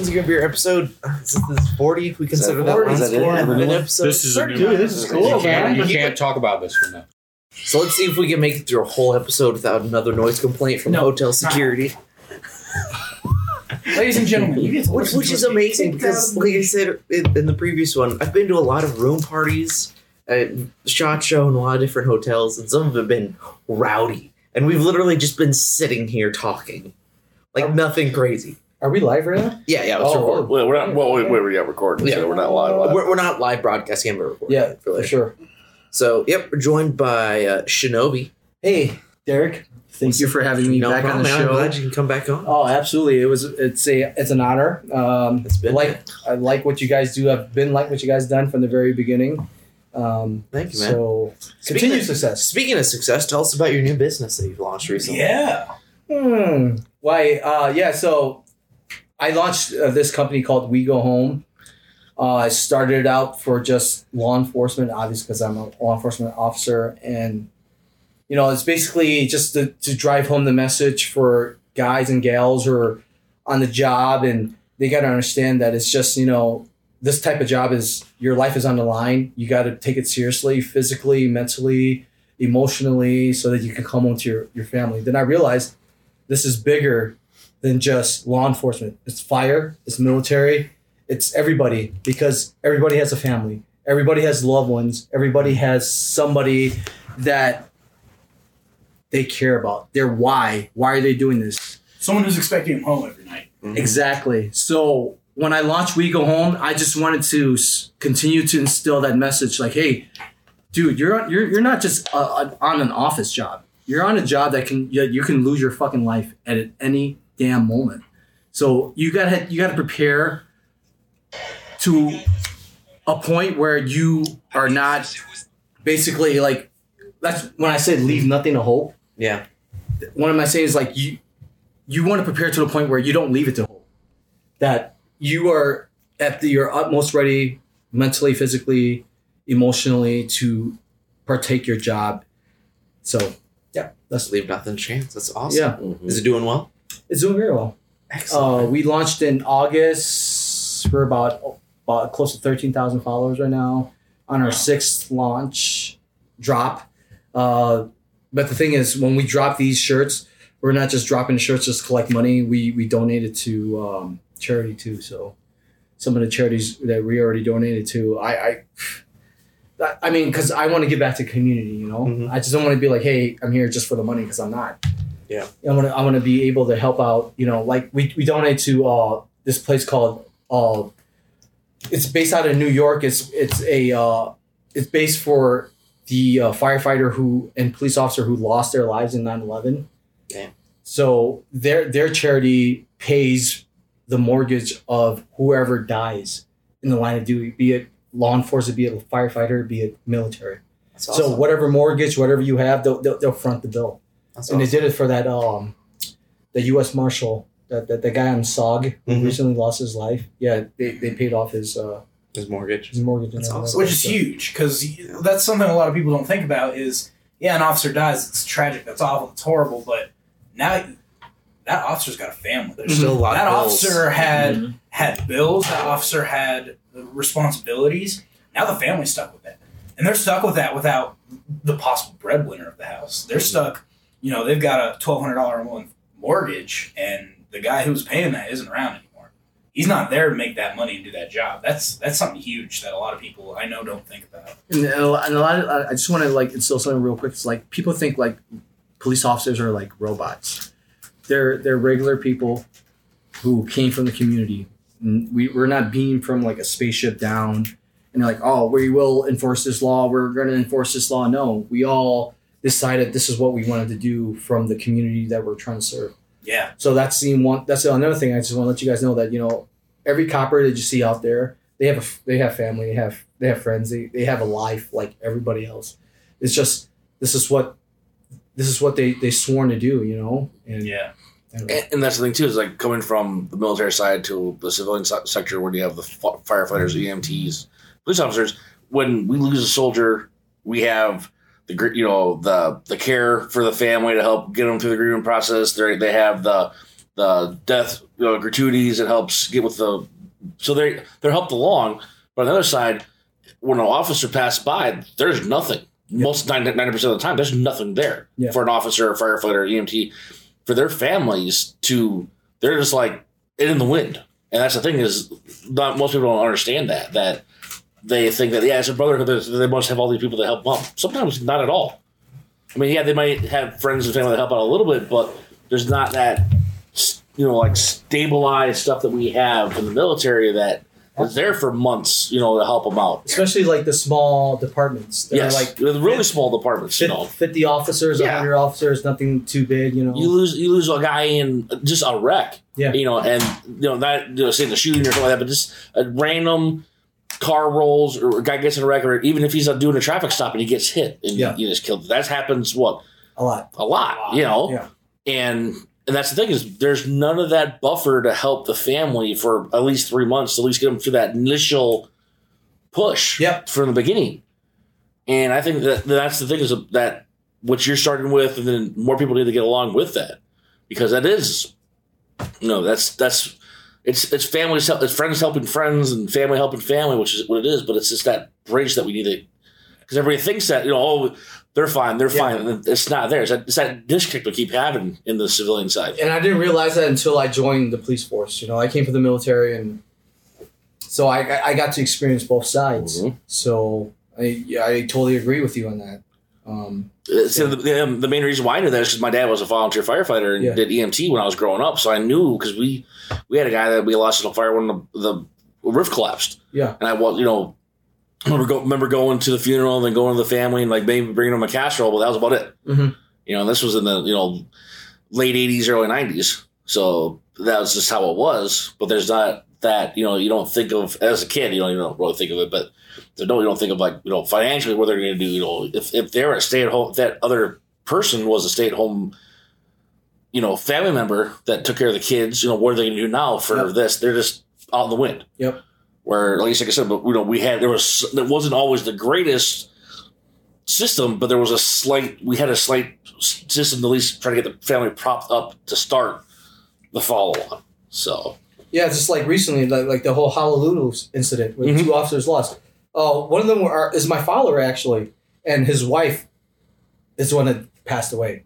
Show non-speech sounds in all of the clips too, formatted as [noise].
when's it gonna be our episode? Is it this forty? We consider that, 40? one Is that it? score? Yeah. An episode. This is a new Dude, this is you cool, can't, man. You can't talk about this from now. So let's see if we can make it through a whole episode without another noise complaint from No. hotel security. [laughs] Ladies and gentlemen, you get to Which, which is amazing because, like I said in, in the previous one, I've been to a lot of room parties at Shot Show and a lot of different hotels, and some of them have been rowdy. And we've literally just been sitting here talking. Like um, nothing crazy. Are we live right now? Yeah, yeah, let's Oh, record. Well, we're not. Well, we, we're yeah, recording. Yeah. So we're not live. live. We're, we're not live broadcasting, but we're recording. Yeah, for for sure. So, yep, we're joined by uh, Shinobi. Hey, Derek. Thank you for having me no back problem, on the man. I'm glad you can come back on. Oh, absolutely. It was. It's a. It's an honor. Um, It's been like I like what you guys do. I've been like what you guys done from the very beginning. Um, Thank you, man. so Speaking continued of- success. Speaking of success, tell us about your new business that you've launched recently. Yeah. Hmm. Why? Uh, yeah. So I launched uh, this company called We Go Home. Uh, I started it out for just law enforcement, obviously, because I'm a law enforcement officer, and you know, it's basically just to, to drive home the message for guys and gals who are on the job, and they got to understand that it's just you know this type of job is your life is on the line. You got to take it seriously, physically, mentally, emotionally, so that you can come home to your, your family. Then I realized this is bigger than just law enforcement. It's fire, it's military, it's everybody because everybody has a family. Everybody has loved ones. Everybody has somebody that they care about. Their why. Why are they doing this? Someone who's expecting him home every night. Exactly. So when I launched We Go Home, I just wanted to continue to instill that message like, hey, dude, you're on, you're, you're not just uh, uh, on an office job. You're on a job that can you, you can lose your fucking life at any damn moment. So you gotta you gotta prepare to a point where you are not basically like that's when I said leave nothing to hope Yeah. what am I saying is like you you want to prepare to the point where you don't leave it to hope. That you are at the, your utmost ready mentally, physically, emotionally to partake your job. So yeah, that's Leave nothing chance. That's awesome. yeah, Mhm. Is it doing well? It's doing very well. Excellent. Uh, we launched in August. We're about about close to thirteen thousand followers right now on our sixth launch drop. Uh, but the thing is, when we drop these shirts, we're not just dropping the shirts just to collect money. We we donate it to um, charity too. So some of the charities that we already donated to, I. I I- mean, because I want to give back to the community, you know. Mhm. I just don't want to be like, "Hey, I'm here just for the money," because I'm not. Yeah. I want to. I want to be able to help out. You know, like we, we donate to uh, this place called. Uh, it's based out of New York. It's it's a uh, it's based for the uh, firefighter who and police officer who lost their lives in 9-11. Damn. So their their charity pays the mortgage of whoever dies in the line of duty, be it law enforcement, be it a firefighter, be it military. That's So whatever mortgage, whatever you have, they'll, they'll, they'll front the bill That's and they did it for that um the U.S. Marshal that that the guy on SOG who Mhm. recently lost his life. Yeah, they, they paid off his uh His mortgage. his mortgage. That's awesome. Which is So- huge because that's something a lot of people don't think about is, yeah, an officer dies. It's tragic. That's awful. It's horrible. But now that officer's got a family. There's still a lot that of bills. officer had Mhm. had bills. That officer had responsibilities. Now the family's stuck with that, and they're stuck with that without the possible breadwinner of the house. They're stuck. You know, they've got a twelve hundred dollar a month mortgage, and the guy who's paying that isn't around anymore. He's not there to make that money and do that job. That's that's something huge that a lot of people I know don't think about. And and a lot of, I just want to like instill something real quick. It's like people think like police officers are like robots. They're they're regular people who came from the community. We we're not beamed from like a spaceship down, and they're like, oh, we will enforce this law. We're going to enforce this law. No, we all decided this is what we wanted to do from the community that we're trying to serve. Yeah, So that's the one. That's another thing. I just want to let you guys know that you know every copper that you see out there, they have a they have family, they have they have friends, they, they have a life like everybody else. It's just this is what this is what they they sworn to do, you know. And yeah. and- And, and that's the thing too is like coming from the military side to the civilian se- sector, where you have the f- firefighters, EMTs, police officers. When we lose a soldier, we have the you know the the care for the family to help get them through the grieving process. They they have the the death you know, gratuities. It helps get with the so they they're helped along. But on the other side, when an officer passed by, there's nothing. Most 90 percent of the time, there's nothing there for an officer, a firefighter, EMT, for their families to. They're just like in the wind, and that's the thing is, not most people don't understand that that they think that yeah, it's a brotherhood. They must have all these people to help them. Sometimes not at all. I mean, yeah, they might have friends and family that help out a little bit, but there's not that you know like stabilized stuff that we have in the military that is there for months, you know, to help them out. Especially like the small departments. They're Yes, like like really small departments, you know. 50 officers, Yeah. 100 officers, nothing too big, you know. You lose you lose a guy in just a wreck, Yeah. you know, and you know that you know say the shooting or something like that, but just a random car rolls or a guy gets in a wreck, or even if he's doing a traffic stop and he gets hit and Yeah. he just killed. That happens what a lot. a lot, you know. Yeah. and and that's the thing is there's none of that buffer to help the family for at least three months to at least get them through that initial push Yep. from the beginning and i think that that's the thing is that what you're starting with and then more people need to get along with that because that is you know that's that's it's it's families it's friends helping friends and family helping family which is what it is but it's just that bridge that we need to because everybody thinks that you know oh they're fine they're Yeah. fine and it's not there it's that, it's that disconnect we keep having in the civilian side And I didn't realize that until I joined the police force. You know, I came from the military, and so I, I- got to experience both sides. Mhm. So I, I totally agree with you on that. Um, So the, the, the main reason why I knew that is because my dad was a volunteer firefighter and Yeah. did EMT when I was growing up. So I knew because we we had a guy that we lost in a fire when the, the roof collapsed. Yeah. and I was you know remember go, remember going to the funeral and then going to the family and like maybe bringing them a casserole, but that was about it. Mhm. You know, and this was in the you know late '80s, early '90s. So that was just how it was. But there's not that you know you don't think of as a kid you know you don't really think of it, but there's no you don't think of like you know financially what they're going to do. You know, if if they're a stay at home, that other person was a stay at home. You know, family member that took care of the kids. You know, what are they going to do now for Yep. this? They're just out in the wind Yep. where at least like I said, but you know, we had there was it wasn't always the greatest system, but there was a slight we had a slight system to at least try to get the family propped up to start the follow on. So Yeah, just like recently, like, like the whole Honolulu incident where Mhm. two officers lost. Oh, one of them were, is my father actually, and his wife is the one that passed away.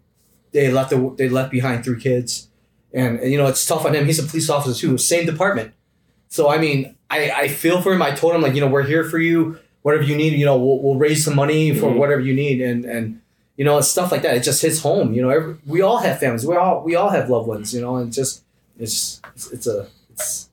They left the, they left behind three kids, and, and, you know it's tough on him. He's a police officer too, same department. So I mean, I, I feel for him. I told him like you know we're here for you. Whatever you need, you know we'll, we'll raise some money for Mhm. whatever you need, and and you know it's stuff like that. It just hits home. You know, every, we all have families. We all we all have loved ones. You know, and just it's it's, it's a it's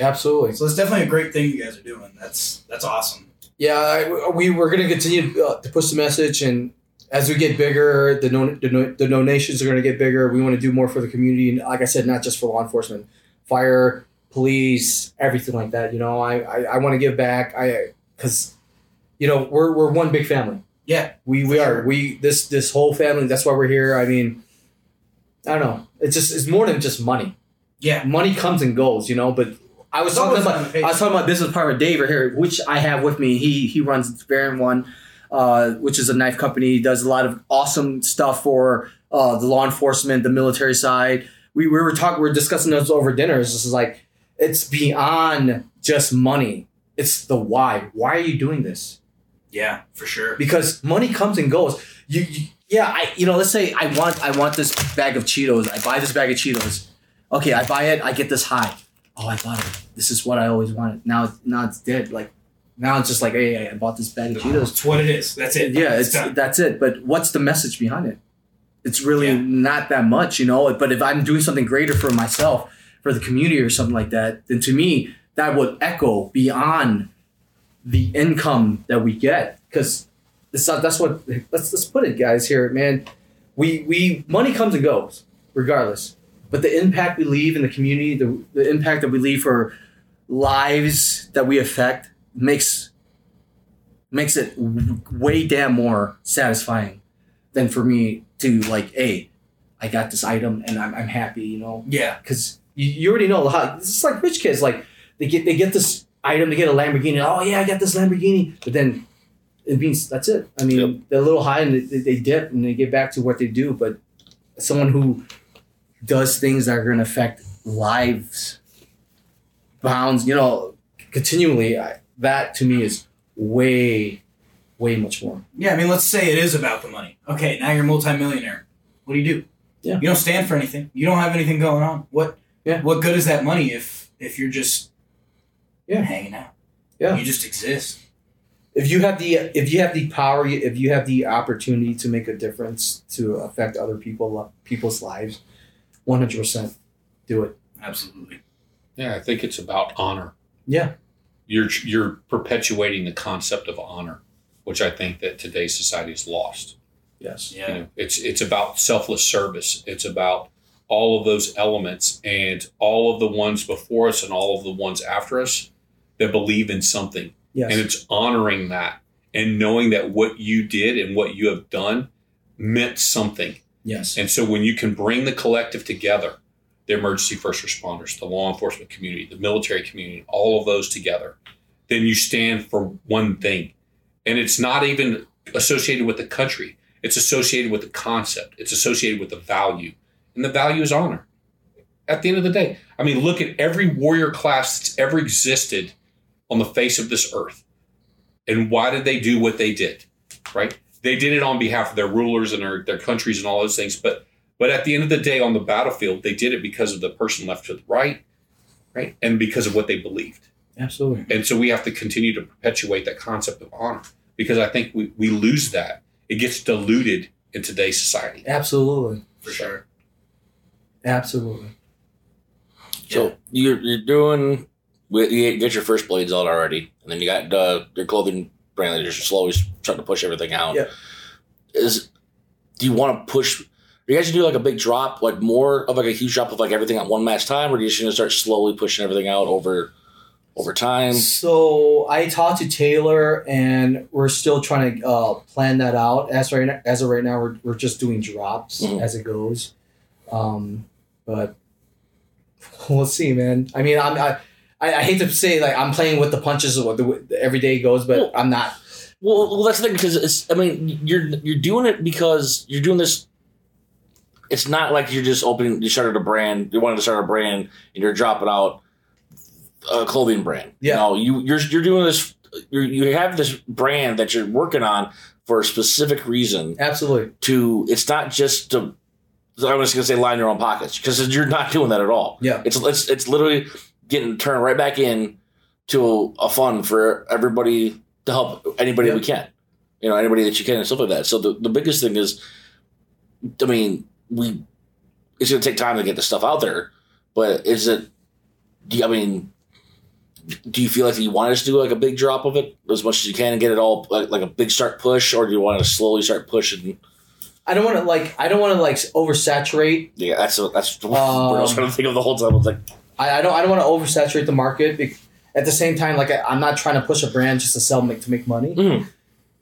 absolutely So it's definitely a great thing you guys are doing. That's that's awesome. yeah. I, we we're gonna continue uh, to push the message, and as we get bigger, the don- the, no- the donations are gonna get bigger. We want to do more for the community, and like I said, not just for law enforcement, fire, police, everything like that. You know, I I, I want to give back. I because you know we're we're one big family. Yeah. We we are sure. we this this whole family. That's why we're here. I mean, I don't know. It's just it's more than just money. Yeah. Money comes and goes, you know. But I was talking about. I was talking about business partner Dave right here, which I have with me. He he runs Variant One, uh, which is a knife company. He does a lot of awesome stuff for uh, the law enforcement, the military side. We, we were talking, we were discussing this over dinners. This is like it's beyond just money. It's the why. Why are you doing this? Yeah, for sure. because money comes and goes. You, you yeah, I you know, let's say I want I want this bag of Cheetos. I buy this bag of Cheetos. Okay, I buy it. I get this high. Oh, I bought it. This is what I always wanted. Now, now it's dead. Like now it's just like, hey, I bought this bag of Cheetos. That's what it is. That's it. Yeah, it's done. that's it. But what's the message behind it? It's really Yeah. not that much, you know. But if I'm doing something greater for myself, for the community, or something like that, then to me that would echo beyond the income that we get because it's not. That's what. Let's let's put it, guys. Here, man. We we money comes and goes, regardless. But the impact we leave in the community, the the impact that we leave for lives that we affect makes makes it way damn more satisfying than for me to like, hey, I got this item and I'm, I'm happy, you know, yeah. because you, you already know how it's like rich kids, like they get they get this item, they get a Lamborghini. Oh yeah, I got this Lamborghini, but then it means that's it. I mean, they're a little high and they, they dip and they get back to what they do. But someone who does things that are going to affect lives, bounds, you know, continually, I, that to me is way, way much more. Yeah, I mean, let's say it is about the money. Okay, now you're a multimillionaire. What do you do? Yeah. You don't stand for anything. You don't have anything going on. What? Yeah. What good is that money if if you're just Yeah. hanging out? Yeah. You just exist. If you have the if you have the power, if you have the opportunity to make a difference to affect other people people's lives, one hundred percent, do it. Absolutely. Yeah, I think it's about honor. Yeah. You're you're perpetuating the concept of honor, which I think that today's society has lost. Yes. You Yeah. know, it's it's about selfless service. It's about all of those elements and all of the ones before us and all of the ones after us that believe in something. Yes. And it's honoring that and knowing that what you did and what you have done meant something. Yes. And so when you can bring the collective together, the emergency first responders, the law enforcement community, the military community, all of those together, then you stand for one thing. And it's not even associated with the country. It's associated with the concept. It's associated with the value. And the value is honor. At the end of the day, I mean, look at every warrior class that's ever existed on the face of this earth. And why did they do what they did? Right? They did it on behalf of their rulers and their, their countries and all those things. But but at the end of the day, on the battlefield, they did it because of the person left to the right, right? And because of what they believed. Absolutely. And so we have to continue to perpetuate that concept of honor because I think we, we lose that. It gets diluted in today's society. Absolutely. For sure. Absolutely. So you're you're doing you get your first blades out already, and then you got uh, your clothing brand that you're slowly trying to push everything out. Yeah. Is do you want to push? Are you guys gonna do like a big drop, like more of like a huge drop of like everything at one match time, or are you just gonna start slowly pushing everything out over over time? So I talked to Taylor, and we're still trying to uh, plan that out. As right now, as of right now, we're, we're just doing drops Mhm. as it goes. Um, but [laughs] we'll see, man. I mean, I'm I, I, I hate to say like I'm playing with the punches of what the, every day goes, but Well- I'm not. Well, well, that's the thing because it's. I mean, you're you're doing it because you're doing this. It's not like you're just opening. You started a brand. You wanted to start a brand, and you're dropping out a clothing brand. Yeah. No, you you're you're doing this. You you have this brand that you're working on for a specific reason. Absolutely. To it's not just to. I was going to say line your own pockets because you're not doing that at all. Yeah. It's it's it's literally getting turned right back in to a fund for everybody to help anybody Yeah. we can. You know, anybody that you can and stuff like that. So the, the biggest thing is, I mean, we it's going to take time to get the stuff out there, but is it? Do you, I mean, do you feel like you want us to do like a big drop of it as much as you can and get it all like, like a big start push, or do you want to slowly start pushing? I don't want to like I don't want to like oversaturate. Yeah, that's that's [laughs] what I was Um, trying to think of the whole time. I was like, I, I don't I don't want to oversaturate the market. At the same time, like I, I'm not trying to push a brand just to sell make to make money. Mhm.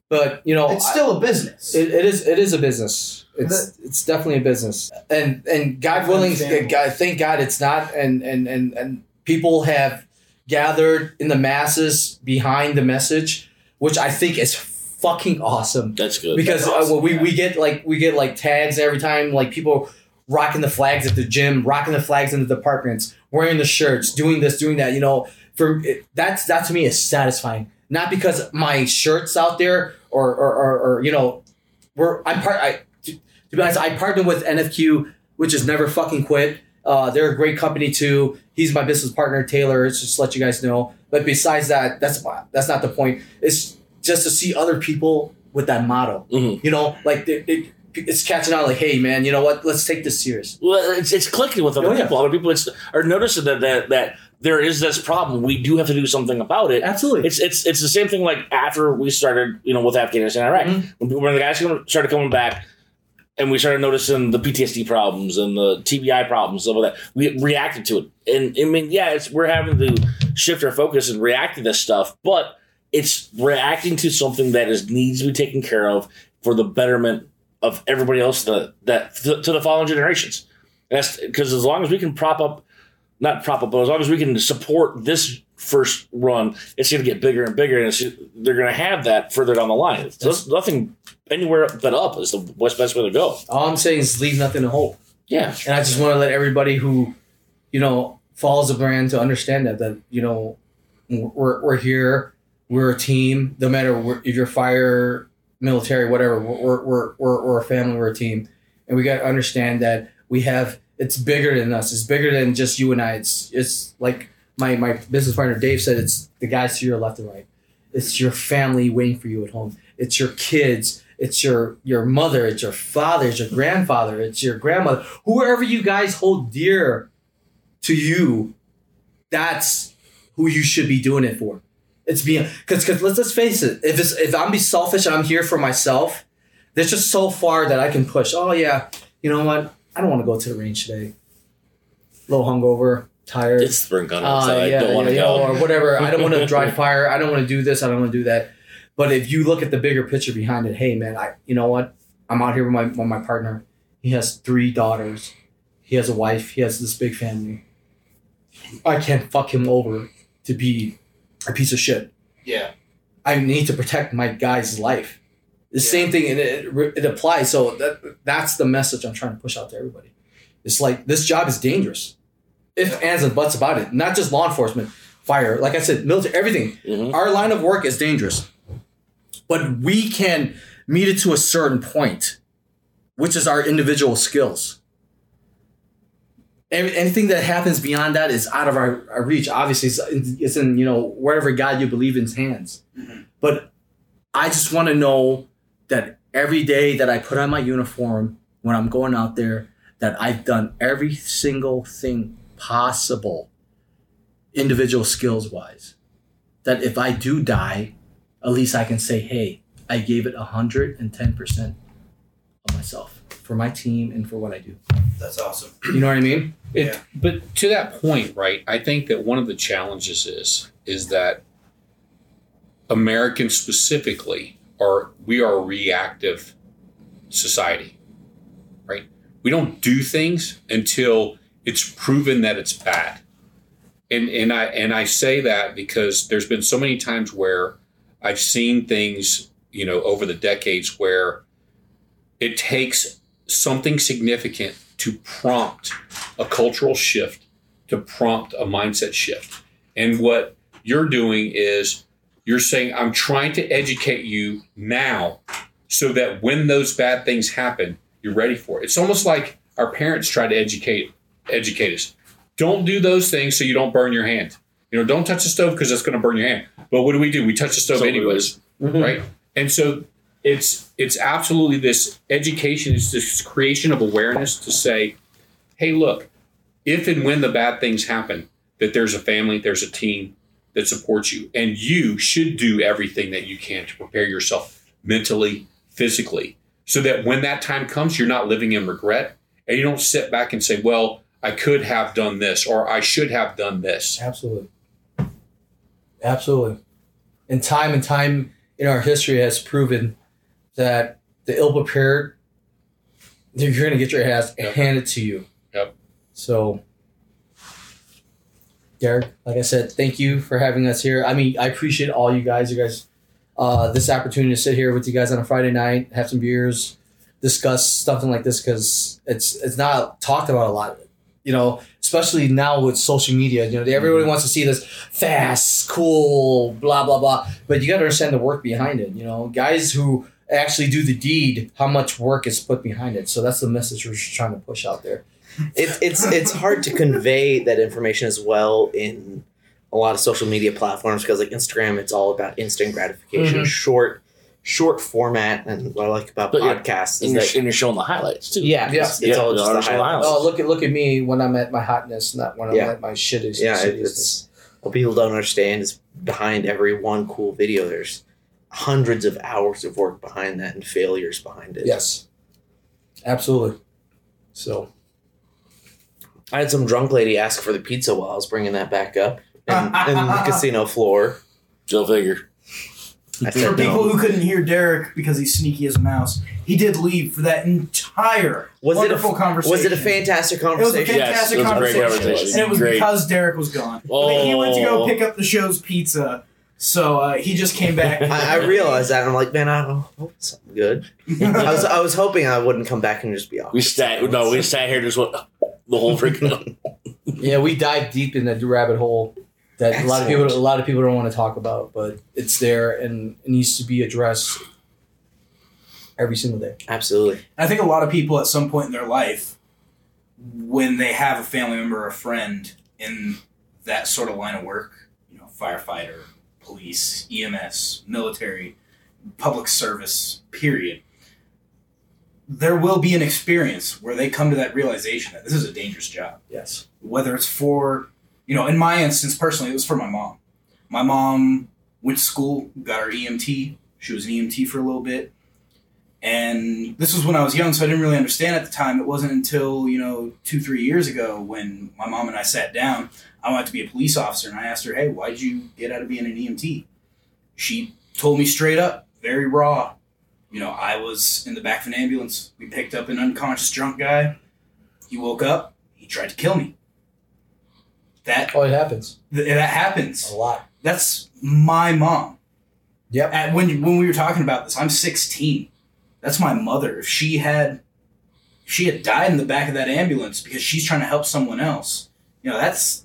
But you know, It's still a business. It, it is. It is a business. It's it's definitely a business, and and God willing, God, thank God it's not. And and and and people have gathered in the masses behind the message, which I think is fucking awesome. that's good. Because That's uh, well, we awesome, we get like we get like tags every time, like people rocking the flags at the gym, rocking the flags in the departments, wearing the shirts, doing this, doing that. You know, for it, that's that to me is satisfying. Not because my shirt's out there or or, or, or you know, we're I'm part. I to, to be honest, I partnered with NFQ, which is never fucking quit. Uh, they're a great company too. He's my business partner, Taylor. It's just to let you guys know. But besides that, that's that's not the point. It's just to see other people with that motto. Mhm. You know, like it, it, it's catching on. Like, hey, man, you know what? Let's take this serious. Well, it's, it's clicking with other Oh, yeah. people. Other people it's, are noticing that, that that there is this problem. We do have to do something about it. Absolutely. It's it's it's the same thing like after we started, you know, with Afghanistan, Iraq. Mhm. When, people, when the guys started coming back, and we started noticing the PTSD problems and the TBI problems, stuff like that. We reacted to it, and I mean, yeah, it's we're having to shift our focus and react to this stuff, but it's reacting to something that is needs to be taken care of for the betterment of everybody else that that to the following generations. And that's because as long as we can prop up, not prop up, but as long as we can support this first run, it's going to get bigger and bigger, and it's, they're going to have that further down the line. So there's nothing anywhere but up is the best best way to go. All I'm saying is leave nothing to hope. Yeah. And I just want to let everybody who, you know, follows the brand to understand that that you know, we're we're here, we're a team. No matter where, if you're fire, military, whatever, we're we're we're we're a family, we're a team, and we got to understand that we have. It's bigger than us. It's bigger than just you and I. It's it's like my my business partner Dave said. It's the guys to your left and right. It's your family waiting for you at home. It's your kids. It's your your mother. It's your father. It's your grandfather. It's your grandmother. Whoever you guys hold dear to you, that's who you should be doing it for. It's being because because let's let's face it. If it's if I'm be selfish and I'm here for myself, there's just so far that I can push. Oh yeah, you know what? I don't want to go to the range today. A little hungover, tired. It's spring coming, Uh, so I don't want to yeah, go. yeah, or whatever. I don't want to [laughs] dry fire. I don't want to do this. I don't want to do that. But if you look at the bigger picture behind it, hey man, I you know what? I'm out here with my with my partner. He has three daughters. He has a wife. He has this big family. I can't fuck him over to be a piece of shit. Yeah. I need to protect my guy's life. The same thing, and it, it applies. So that that's the message I'm trying to push out to everybody. It's like this job is dangerous. If ands and buts about it, not just law enforcement, fire. Like I said, military, everything. Mhm. Our line of work is dangerous, but we can meet it to a certain point, which is our individual skills. Any- Anything that happens beyond that is out of our, our reach. Obviously, it's in, it's in you know wherever God you believe in's hands. Mm-hmm. But I just want to know that every day that I put on my uniform when I'm going out there, that I've done every single thing possible, individual skills wise. That if I do die, at least I can say, hey, I gave it 110% of myself for my team and for what I do. That's awesome. You know what I mean? [clears throat] It, Yeah. But to that point, right? I think that one of the challenges is is that Americans specifically are we are a reactive society, right? We don't do things until it's proven that it's bad, and and I and I say that because there's been so many times where I've seen things, you know, over the decades where it takes something significant to prompt a cultural shift, to prompt a mindset shift. And what you're doing is you're saying, I'm trying to educate you now so that when those bad things happen, you're ready for it. It's almost like our parents try to educate educate us. Don't do those things so you don't burn your hand. You know, don't touch the stove because that's going to burn your hand. But what do we do? We touch the stove So anyways, [laughs] right? And so it's it's absolutely this education is this creation of awareness to say hey look if and when the bad things happen that there's a family there's a team that supports you and you should do everything that you can to prepare yourself mentally physically so that when that time comes you're not living in regret and you don't sit back and say well i could have done this or i should have done this Absolutely. Absolutely. And time and time in our history has proven that the ill prepared, you're going to get your ass Yep. handed to you. Yep. So, Derek, like I said, thank you for having us here. I mean, I appreciate all you guys. You guys, uh, this opportunity to sit here with you guys on a Friday night, have some beers, discuss something like this because it's it's not talked about a lot. You know, especially now with social media. You know, everybody wants to see this fast, cool, blah blah blah. But you got to understand the work behind it. You know, guys who actually do the deed, how much work is put behind it. So that's the message we're trying to push out there. It, it's it's hard to convey that information as well in a lot of social media platforms because like Instagram, it's all about instant gratification, Mhm. short short format, and what I like about But yeah, podcasts And is you're, that and you're showing the highlights too. yeah, Yeah. it's, it's Yeah, all the just the artificial highlights. Oh, look at look at me when I'm at my hotness, not when I'm Yeah. at my shittiest. yeah, it- shittiest. it's what people don't understand is behind every one cool video, there's hundreds of hours of work behind that and failures behind it. yes, absolutely. So I had some drunk lady ask for the pizza while I was bringing that back up in, in the [laughs] casino floor. Go figure. I For people no. who couldn't hear Derek because he's sneaky as a mouse, he did leave for that entire Was it a wonderful conversation. Was it a fantastic It was a conversation? Yes, fantastic it was a great conversation. conversation. And it was Great. because Derek was gone. I mean, he went to go Oh. pick up the show's pizza, So uh, he just came back. [laughs] I, I realized that. and I'm like, man, I hope it's something good. I was, I was hoping I wouldn't come back and just be off. We sat no, we sat here just what [laughs] the whole freaking [laughs] Yeah, we dive deep in that rabbit hole that a lot of people a lot of people don't want to talk about, but it's there and it needs to be addressed every single day. Absolutely. I think a lot of people at some point in their life, when they have a family member or a friend in that sort of line of work, you know, firefighter, police, EMS, military, public service, period, there will be an experience where they come to that realization that this is a dangerous job. Yes. Whether it's for, you know, in my instance personally, it was for my mom. My mom went to school, got her EMT. She was an EMT for a little bit. And this was when I was young, so I didn't really understand at the time. It wasn't until, you know, two, three years ago when my mom and I sat down. I wanted to be a police officer, and I asked her, hey, why'd you get out of being an EMT? She told me straight up, very raw. You know, I was in the back of an ambulance. We picked up an unconscious drunk guy. He woke up. He tried to kill me. That Oh, it happens th- that happens. a lot. That's my mom. Yep. At, when when we were talking about this, I'm 16. That's my mother. If she had, if she had died in the back of that ambulance because she's trying to help someone else, you know, that's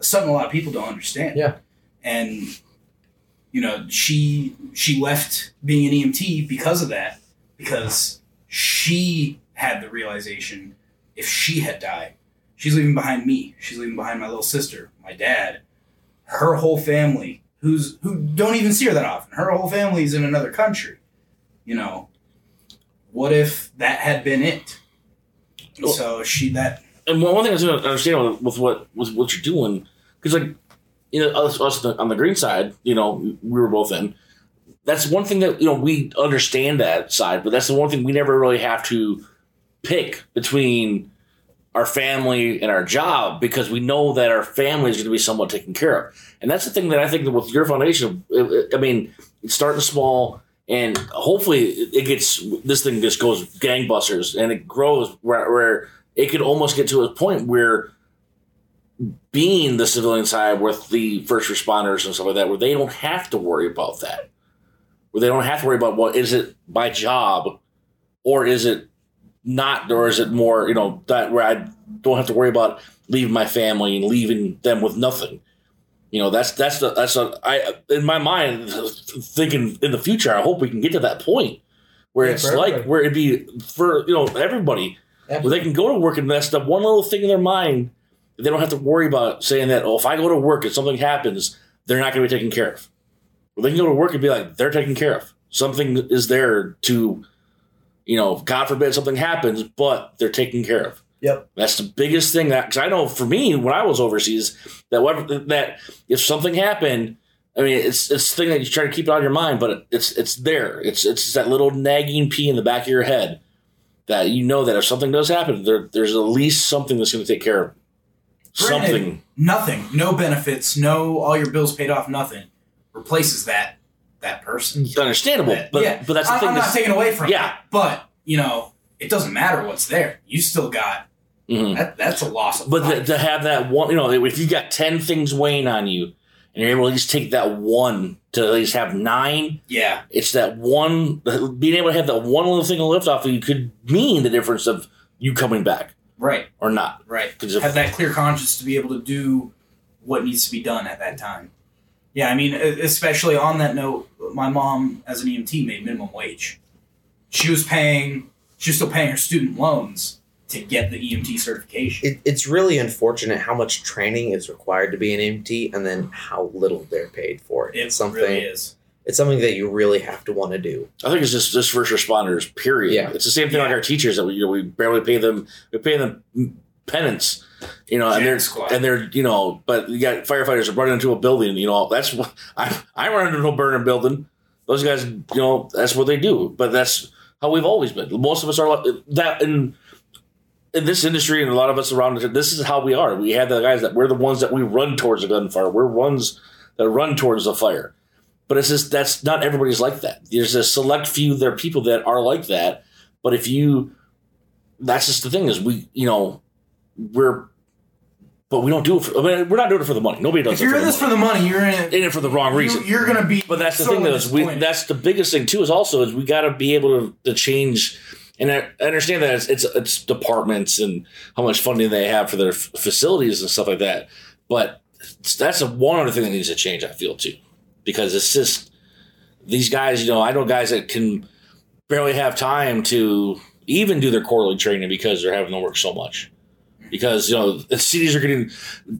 something a lot of people don't understand. Yeah. And you know, she she left being an EMT because of that, because she had the realization if she had died, she's leaving behind me. She's leaving behind my little sister, my dad, her whole family, who's who don't even see her that often. Her whole family's in another country. You know, what if that had been it? Well- so she that and one thing I don't understand with, with what with what you're doing, because like you know us, us on the green side, you know we were both in. That's one thing that you know we understand that side, but that's the one thing we never really have to pick between our family and our job because we know that our family is going to be somewhat taken care of, and that's the thing that I think that with your foundation, I mean, starting small. And hopefully, it gets this thing just goes gangbusters and it grows where, where it could almost get to a point where being the civilian side with the first responders and stuff like that, where they don't have to worry about that, where they don't have to worry about what is it my job, or is it not, or is it more, you know, that where I don't have to worry about leaving my family and leaving them with nothing. You know, that's that's the that's a, I in my mind thinking in the future. I hope we can get to that point where Yeah, it's like everybody. where it'd be for you know everybody where they can go to work and that's the one little thing in their mind they don't have to worry about saying that, oh, if I go to work and something happens, they're not going to be taken care of. Well, they can go to work and be like, they're taken care of. Something is there to, you know, God forbid something happens, but they're taken care of. Yep. That's the biggest thing that, because I know for me, when I was overseas, that what, that if something happened, I mean, it's it's the thing that you try to keep it on your mind, but it's it's there. It's it's that little nagging pea in the back of your head that you know that if something does happen, there there's at least something that's going to take care of Granted, something. nothing, no benefits, no all your bills paid off, nothing replaces that that person. Understandable, That- but yeah, but that's the I, thing. I'm not taking away from Yeah. it, but you know, it doesn't matter what's there. You still got Mhm. that. That's a loss of But the, to have that one, you know, if you got ten things weighing on you, and you're able to at least take that one to at least have nine, yeah, it's that one being able to have that one little thing to lift off of you could mean the difference of you coming back right, or not. right. 'Cause if- Have that clear conscience to be able to do what needs to be done at that time. Yeah, I mean, especially on that note, my mom as an EMT made minimum wage. She was paying. She was still paying her student loans to get the EMT certification. It, it's really unfortunate how much training is required to be an EMT and then how little they're paid for it. It It's something really is. it's something that you really have to want to do. I think it's just just first responders. Period. Yeah. It's the same thing like our teachers that we you know we barely pay them. We pay them penance. You know, and they're squad. and they're you know, but you got firefighters are running into a building. You know, that's what [laughs] I I run into a burning building. Those guys, you know, that's what they do. But that's how we've always been. Most of us are like that in in this industry, and a lot of us around. This is how we are. We have the guys that we're the ones that we run towards a gunfire. We're ones that run towards the fire. But it's just that's not everybody's like that. There's a select few there are people that are like that. But if you, that's just the thing is we you know we're but we don't do it. For, I mean, we're not doing it for the money. Nobody does If it you're for in the this money. for the money, you're in it. in it for the wrong reason. You, are gonna be. But that's the sorely thing, though. Is we that's the biggest thing too. Is also is we got to be able to, to change. And I understand that it's, it's it's departments and how much funding they have for their f- facilities and stuff like that. But that's a one other thing that needs to change. I feel too, because it's just these guys. You know, I know guys that can barely have time to even do their quarterly training because they're having to work so much. Because you know, the cities are getting,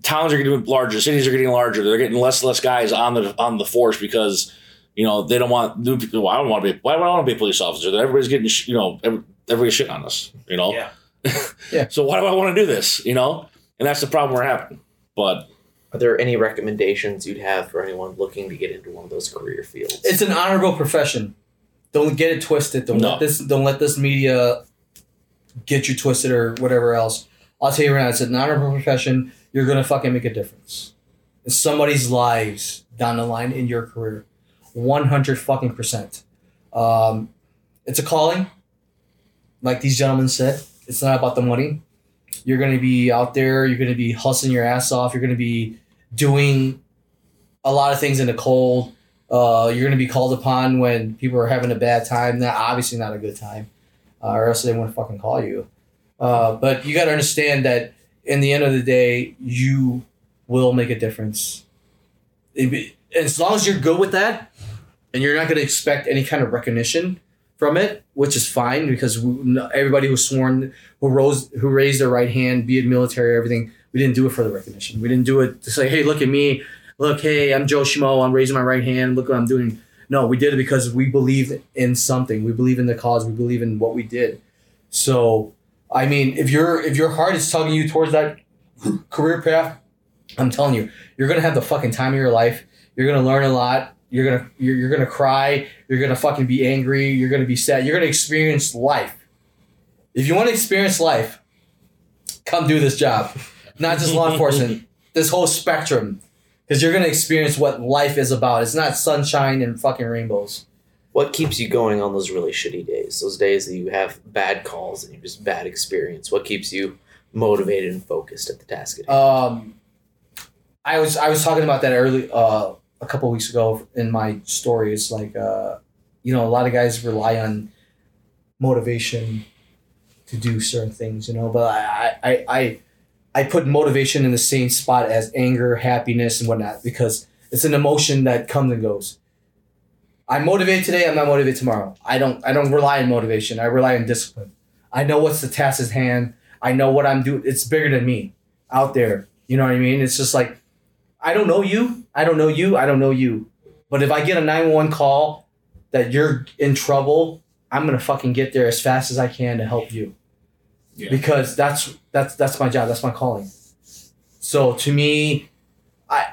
towns are getting larger, cities are getting larger. They're getting less and less guys on the on the force because you know they don't want new people. Well, I don't want to be. Why would I want to be a police officer? Everybody's getting, you know, every, everybody's shitting on us. You know. Yeah. [laughs] Yeah. So why do I want to do this? You know, and that's the problem we're having. But Are there any recommendations you'd have for anyone looking to get into one of those career fields? It's an honorable profession. Don't get it twisted. Don't No. let this. Don't let this media get you twisted or whatever else. I'll tell you right now, it's an honorable profession. You're gonna fucking make a difference in somebody's lives down the line in your career. One hundred fucking percent. Um, it's a calling. Like these gentlemen said, it's not about the money. You're gonna be out there. You're gonna be hustling your ass off. You're gonna be doing a lot of things in the cold. Uh, you're going to be called upon when people are having a bad time. Not obviously not a good time, uh, or else they wouldn't fucking call you. Uh, but you got to understand that in the end of the day, you will make a difference. It as long as you're good with that, and you're not going to expect any kind of recognition from it, which is fine because we, everybody who's sworn, who rose, who raised their right hand, be it military everything, we didn't do it for the recognition. We didn't do it to say, "Hey, look at me." look, hey, I'm Joe Schmo. I'm raising my right hand. Look what I'm doing. No, we did it because we believed in something. We believe in the cause. We believe in what we did. So, I mean, if your if your heart is tugging you towards that career path, I'm telling you, you're gonna have the fucking time of your life. You're gonna learn a lot. You're gonna you're, you're gonna cry. You're gonna fucking be angry. You're gonna be sad. You're gonna experience life. If you want to experience life, come do this job. Not just law enforcement. [laughs] This whole spectrum because you're gonna experience what life is about. It's not sunshine and fucking rainbows. What keeps you going on those really shitty days? Those days that you have bad calls and you just bad experience. What keeps you motivated and focused at the task at hand? Um, I was I was talking about that early uh, a couple weeks ago in my story. It's like uh, you know a lot of guys rely on motivation to do certain things, you know. But I I I I put motivation in the same spot as anger, happiness, and whatnot because it's an emotion that comes and goes. I'm motivated today. I'm not motivated tomorrow. I don't. I don't rely on motivation. I rely on discipline. I know what's the task at hand. I know what I'm doing. It's bigger than me out there. You know what I mean? It's just like I don't know you. I don't know you. I don't know you. But if I get a 911 call that you're in trouble, I'm gonna fucking get there as fast as I can to help you. Yeah. Because that's that's that's my job. That's my calling. So to me, I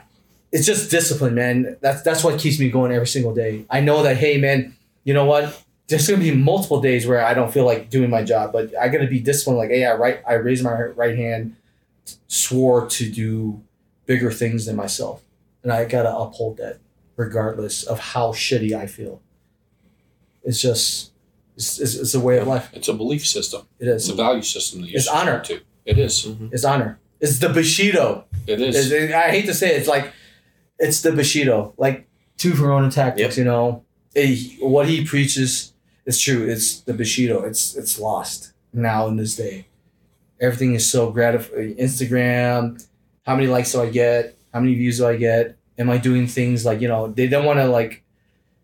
it's just discipline, man. That's that's what keeps me going every single day. I know that hey man, you know what? There's gonna be multiple days where I don't feel like doing my job, but I gotta be disciplined. Like, hey, I right, I raised my right hand, swore to do bigger things than myself, and I gotta uphold that, regardless of how shitty I feel. It's just, it's, it's, it's a way of life. It's a belief system. It is. It's a value system that you It's honor. to. It is. It's honor. It's the Bushido. It is. It's- I hate to say it, it's like it's the Bushido, like two for one tactics. Yep. You know, Eh, what he preaches is true. It's the Bushido. It's it's lost now in this day. Everything is so gratifying. Instagram, how many likes do I get? How many views do I get? Am I doing things like you know? They don't want to like.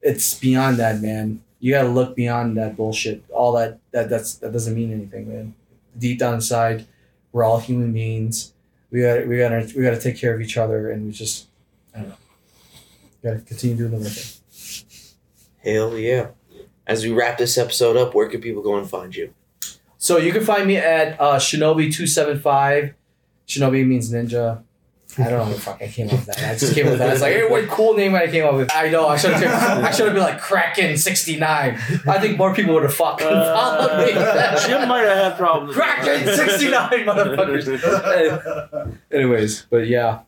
It's beyond that, man. You gotta look beyond that bullshit. All that that that's that doesn't mean anything, man. Deep down inside, we're all human beings we got we got to we got to take care of each other, and we just I don't know. Got to continue doing the right thing. Hell yeah. As we wrap this episode up, where can people go and find you? So you can find me at uh, Shinobi two seven five. Shinobi means ninja. I don't know where the fuck I came up with that. I just came up with that. It's like, hey, what cool name I came up with. I know. I should have. I should have been like Kraken sixty nine. I think more people would have fucking followed me. Jim might have had problems. Kraken sixty nine, motherfuckers. [laughs] Anyways, but yeah,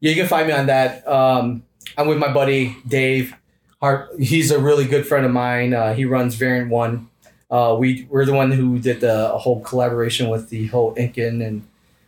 yeah, you can find me on that. Um, I'm with my buddy Dave Hart. He's a really good friend of mine. Uh, he runs Variant One. Uh, we we're the one who did the whole collaboration with the whole Incan and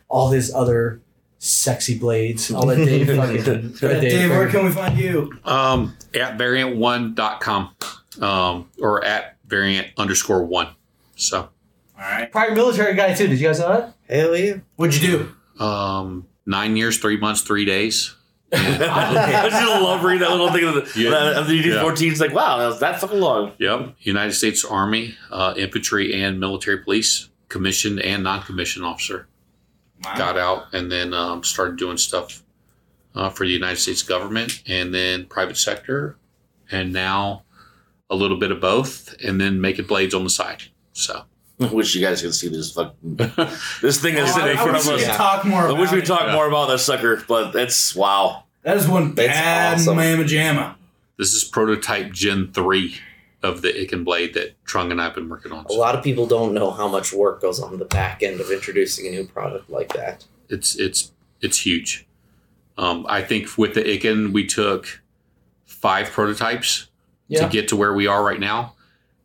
all his other sexy blades. I'll let Dave [laughs] fucking. Uh, let Dave, where can we find you? Um, at variant1.com um, or at variant underscore one. So, All right. Prior military guy too. Did you guys know that? Hell yeah. What'd you do? um, nine years, three months, three days. [laughs] I just love reading that little thing of the, Yeah. that- the Yeah. DD-214. It's like, wow, that was that fucking long. Yep. United States Army, uh, infantry and military police, commissioned and non-commissioned officer. Wow. Got out and then um, started doing stuff uh, for the United States government and then private sector, and now a little bit of both, and then making blades on the side. So I wish you guys could see this fucking [laughs] this thing is Oh, sitting I, in I front wish of we us. could talk more. I About wish we it. talked Yeah. more about that sucker, but it's wow. That is one bad awesome. mamma jamma. this is prototype Gen three of the Icken blade that Trung and I've been working on. A lot of people don't know how much work goes on the back end of introducing a new product like that. it's it's it's huge. Um, I think with the Icken, we took five prototypes Yeah. to get to where we are right now,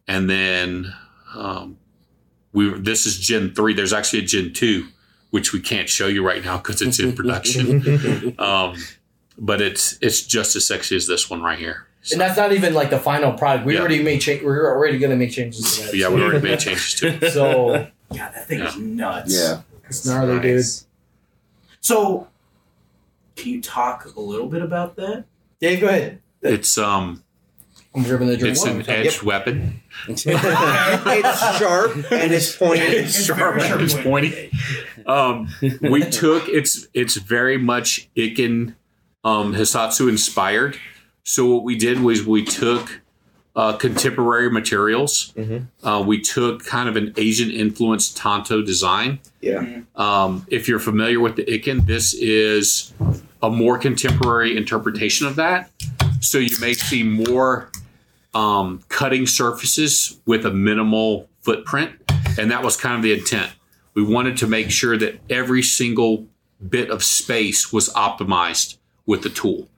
and then um, we this is Gen three. There's actually a Gen two, which we can't show you right now because it's in [laughs] production. [laughs] um, but it's it's just as sexy as this one right here. So, And that's not even like the final product. We Yeah. already made change. We're already gonna make changes to that. yeah, we already made [laughs] changes to it. So [laughs] yeah, that thing is nuts. Yeah. It's gnarly, dude. So, can you talk a little bit about that? Dave, go ahead. It's um I'm driven the it's an edged weapon. [laughs] it's sharp and it's pointy. It's very sharp and It's pointy. Um, we took it's it's very much Iken um, Hisatsu inspired. So what we did was we took uh, contemporary materials. Mhm. Uh, we took kind of an Asian influenced Tanto design. Yeah. Um, if you're familiar with the Iken, this is a more contemporary interpretation of that. So you may see more um, cutting surfaces with a minimal footprint, and that was kind of the intent. We wanted to make sure that every single bit of space was optimized with the tool.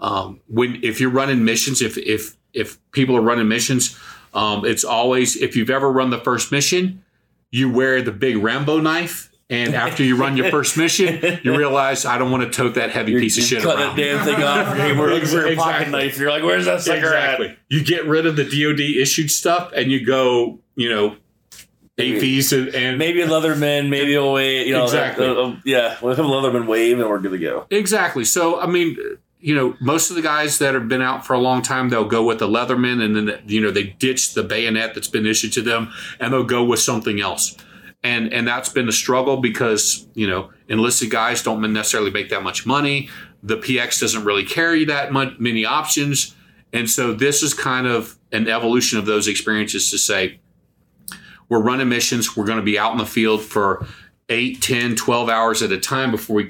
Um, when if you're running missions, if if if people are running missions, um, it's always if you've ever run the first mission, you wear the big Rambo knife, and after you run your [laughs] first mission, you realize I don't want to tote that heavy piece of shit cut around. that damn thing off. [laughs] You're looking for a pocket knife. You're like, where's that sucker at? Exactly. You get rid of the DoD issued stuff, and you go, you know, AVs and, and Maybe a Leatherman, maybe a wave. You know, Exactly. uh, uh, yeah, we'll have a Leatherman wave, and we're good to go. Exactly. So, I mean, you know, most of the guys that have been out for a long time, they'll go with the Leatherman and then, you know, they ditch the bayonet that's been issued to them and they'll go with something else. And, and that's been a struggle because, you know, enlisted guys don't necessarily make that much money. The PX doesn't really carry that much, many options. And so this is kind of an evolution of those experiences to say, we're running missions. We're going to be out in the field for 8, 10, 12 hours at a time before we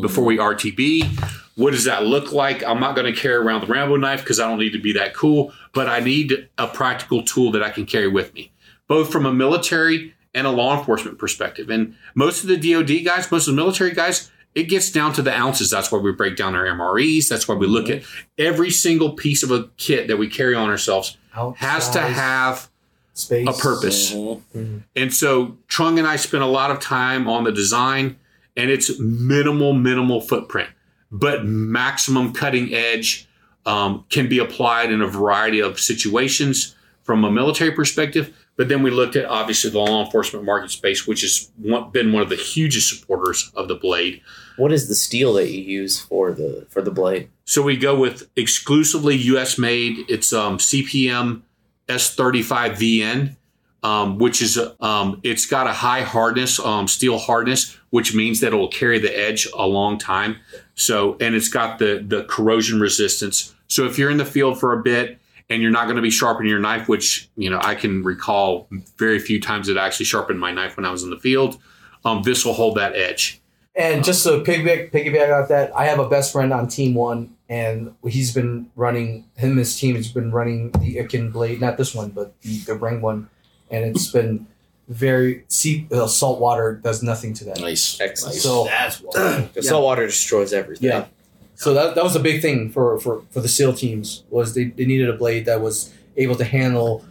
before we RTB. What does that look like? I'm not going to carry around the Rambo knife because I don't need to be that cool, but I need a practical tool that I can carry with me, both from a military and a law enforcement perspective. And most of the DoD guys, most of the military guys, it gets down to the ounces. That's why we break down our MREs. That's why we look at every single piece of a kit that we carry on ourselves has to have space. a purpose. Mhm. And so Trung and I spent a lot of time on the design, and it's minimal, minimal footprint, but maximum cutting edge um, can be applied in a variety of situations from a military perspective. But then we looked at obviously the law enforcement market space, which has been one of the hugest supporters of the blade. What is the steel that you use for the for the blade? So we go with exclusively U.S. made. It's um, CPM S35VN, um, which is um, it's got a high hardness, um, steel hardness, which means that it will carry the edge a long time. So and it's got the the corrosion resistance. So if you're in the field for a bit and you're not going to be sharpening your knife, which you know I can recall very few times that I actually sharpened my knife when I was in the field. Um, this will hold that edge. And just to piggyback, piggyback off that, I have a best friend on Team One, and he's been running. Him and his team has been running the Iken blade, not this one, but the, the Ring one, and it's been very sea uh, salt water does nothing to that. Nice. Excellent. Nice. So That's wild. [clears throat] The Yeah. salt water destroys everything. Yeah. So that, that was a big thing for, for, for the SEAL teams was they, they needed a blade that was able to handle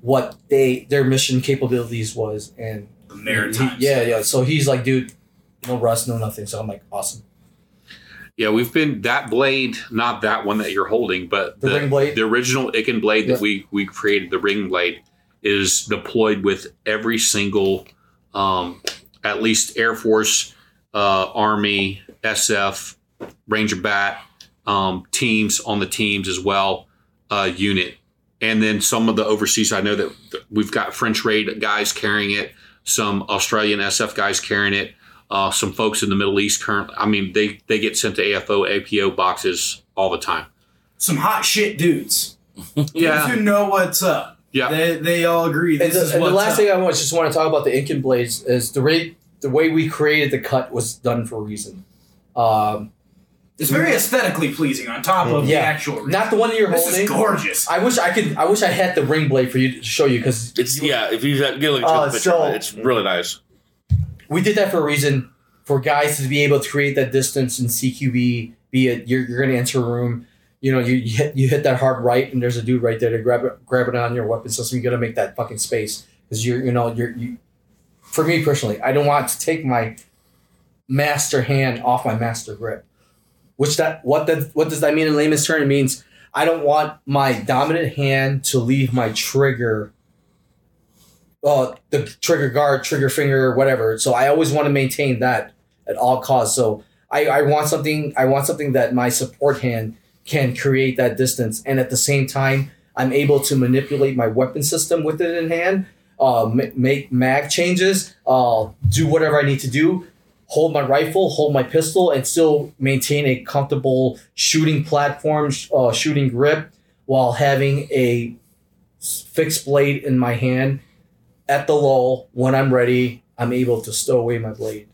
what they their mission capabilities was and The maritime. he- yeah yeah so he's like dude no rust, no nothing. So I'm like, awesome. Yeah, we've been that blade, not that one that you're holding, but The ring blade? the original Icken blade that we we created, the ring blade, is deployed with every single, um, at least Air Force, uh, Army, SF, Ranger Bat um, teams on the teams as well, uh, unit, and then some of the overseas. I know that we've got French raid guys carrying it, some Australian SF guys carrying it uh, some folks in the Middle East currently. I mean, they they get sent to AFO, APO boxes all the time. Some hot shit dudes. Yeah, who know what's up. Yeah. They, they all agree And this the, is and the last up. thing I want, just want to talk about the Incan blades is the rate, the way we created the cut was done for a reason. Um, it's very aesthetically pleasing on top of the Yeah. actual. not the one that you're this holding. is gorgeous. I wish I could. I wish I had the ring blade for you to show you because It's yeah. If you get like a Uh, picture, so- it, it's really nice. we did that for a reason for guys to be able to create that distance in CQB. Be it you're, you're going to enter a room, you know, you, you hit you hit that hard right, and there's a dude right there to grab it grab it on your weapon system. You got to make that fucking space because you're you know you're you. For me personally, I don't want to take my master hand off my master grip. Which that what that what does that mean in layman's term? It means I don't want my dominant hand to leave my trigger uh, the trigger guard, trigger finger, whatever. So I always want to maintain that at all costs. So I, I want something. I want something that my support hand can create that distance, and at the same time, I'm able to manipulate my weapon system with it in hand. Uh, ma- make mag changes. Uh, do whatever I need to do. Hold my rifle, hold my pistol, and still maintain a comfortable shooting platform, sh- uh, shooting grip, while having a fixed blade in my hand at the lull when I'm ready, I'm able to stow away my blade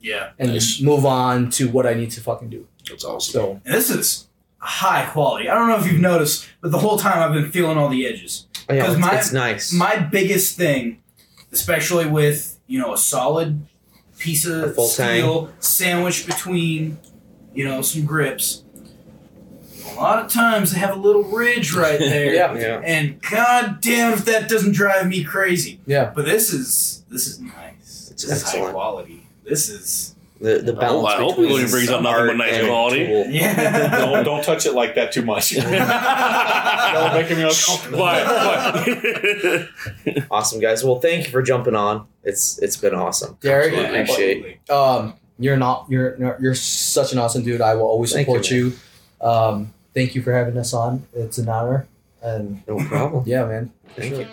yeah. and Nice. move on to what I need to fucking do. That's awesome. So And this is high quality. I don't know if you've noticed, but the whole time I've been feeling all the edges. Oh, yeah, 'Cause it's, my- it's nice. My biggest thing, especially with, you know, a solid piece of full steel sandwiched between, you know, some grips. A lot of times they have a little ridge right [laughs] there. Yeah. yeah. And god damn if that doesn't drive me crazy. yeah, But this is this is nice. It's this is high quality. This is The the I hope- balance I hope between William brings up nothing art but nice and quality. tool. yeah. don't, don't touch it like that too much. [laughs] Don't make me uncomfortable. What? What? [laughs] Awesome guys. Well, thank you for jumping on. It's it's been awesome. Derek, I appreciate. Absolutely. um, you're not you're you're such an awesome dude. I will always Thank support you, you. Um, thank you for having us on. It's an honor, and No problem. [laughs] yeah, man. Thank Sure. you.